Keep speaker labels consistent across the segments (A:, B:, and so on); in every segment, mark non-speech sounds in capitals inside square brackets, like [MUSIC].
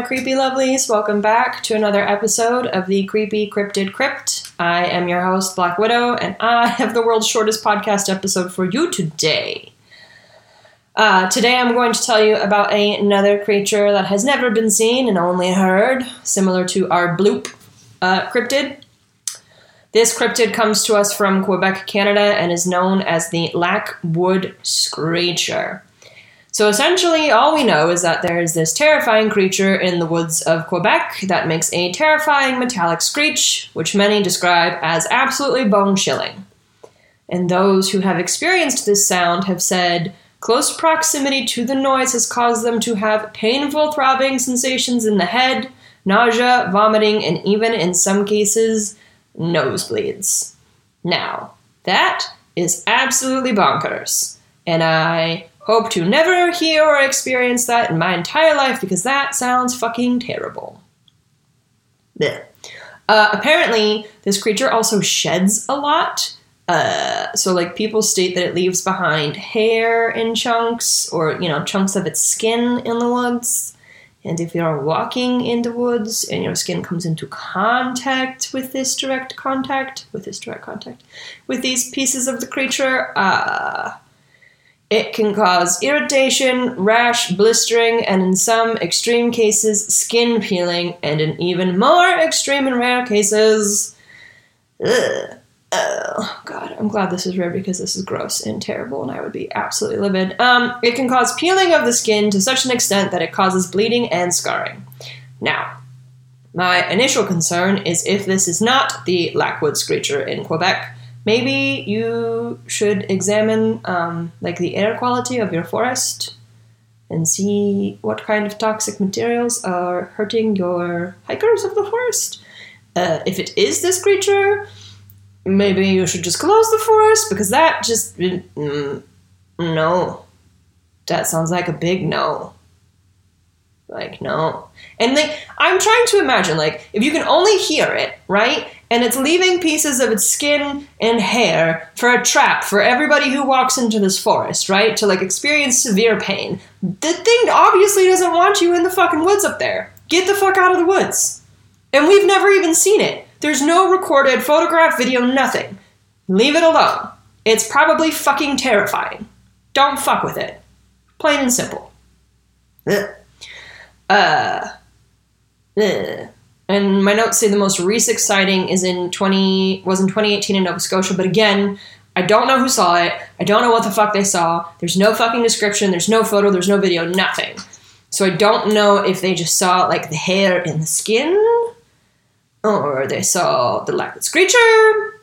A: creepy lovelies. Welcome back to another episode of the Creepy Cryptid Crypt. I am your host, Black Widow, and I have the world's shortest podcast episode for you today. Uh, today I'm going to tell you about a, another creature that has never been seen and only heard, similar to our bloop uh, cryptid. This cryptid comes to us from Quebec, Canada, and is known as the Lac-Wood Screecher. So essentially, all we know is that there is this terrifying creature in the woods of Quebec that makes a terrifying metallic screech, which many describe as absolutely bone chilling. And those who have experienced this sound have said close proximity to the noise has caused them to have painful throbbing sensations in the head, nausea, vomiting, and even in some cases, nosebleeds. Now, that is absolutely bonkers. And I Hope to never hear or experience that in my entire life because that sounds fucking terrible. Uh, apparently, this creature also sheds a lot. Uh, so, like, people state that it leaves behind hair in chunks or, you know, chunks of its skin in the woods. And if you're walking in the woods and your skin comes into contact with this direct contact, with this direct contact, with these pieces of the creature, uh, it can cause irritation, rash, blistering, and in some extreme cases, skin peeling, and in even more extreme and rare cases, ugh, oh god, I'm glad this is rare because this is gross and terrible, and I would be absolutely livid. Um, it can cause peeling of the skin to such an extent that it causes bleeding and scarring. Now, my initial concern is if this is not the Lac-Wood Screecher in Quebec, maybe you should examine um, like the air quality of your forest and see what kind of toxic materials are hurting your hikers of the forest. Uh, if it is this creature, maybe you should just close the forest because that just mm, no. That sounds like a big no. Like no. And like I'm trying to imagine like if you can only hear it, right? and it's leaving pieces of its skin and hair for a trap for everybody who walks into this forest, right? To like experience severe pain. The thing obviously doesn't want you in the fucking woods up there. Get the fuck out of the woods. And we've never even seen it. There's no recorded photograph, video, nothing. Leave it alone. It's probably fucking terrifying. Don't fuck with it. Plain and simple. Ugh. Uh. Ugh. And my notes say the most recent sighting is in 20 was in 2018 in Nova Scotia, but again, I don't know who saw it. I don't know what the fuck they saw. There's no fucking description, there's no photo, there's no video, nothing. So I don't know if they just saw like the hair in the skin or they saw the Lac-Wood Screecher.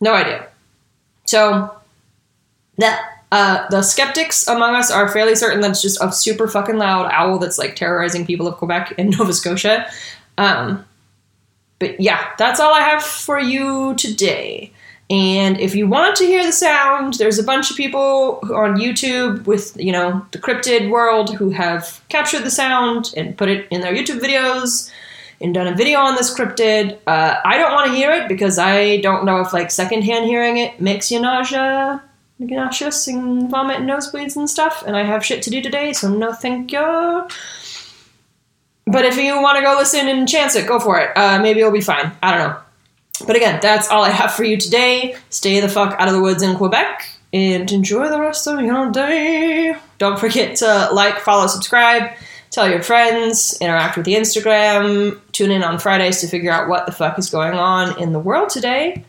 A: No idea. So that uh, the skeptics among us are fairly certain that it's just a super fucking loud owl that's like terrorizing people of Quebec and [LAUGHS] Nova Scotia. Um, but yeah, that's all I have for you today. And if you want to hear the sound, there's a bunch of people on YouTube with, you know, the cryptid world who have captured the sound and put it in their YouTube videos and done a video on this cryptid. Uh, I don't want to hear it because I don't know if, like, secondhand hearing it makes you nausea, nauseous and vomit and nosebleeds and stuff. And I have shit to do today, so no thank you. But if you want to go listen and chance it, go for it. Uh, maybe it'll be fine. I don't know. But again, that's all I have for you today. Stay the fuck out of the woods in Quebec and enjoy the rest of your day. Don't forget to like, follow, subscribe, tell your friends, interact with the Instagram, tune in on Fridays to figure out what the fuck is going on in the world today.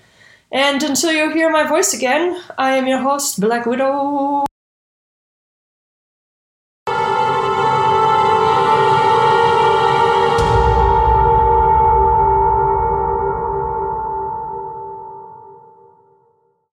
A: And until you hear my voice again, I am your host, Black Widow.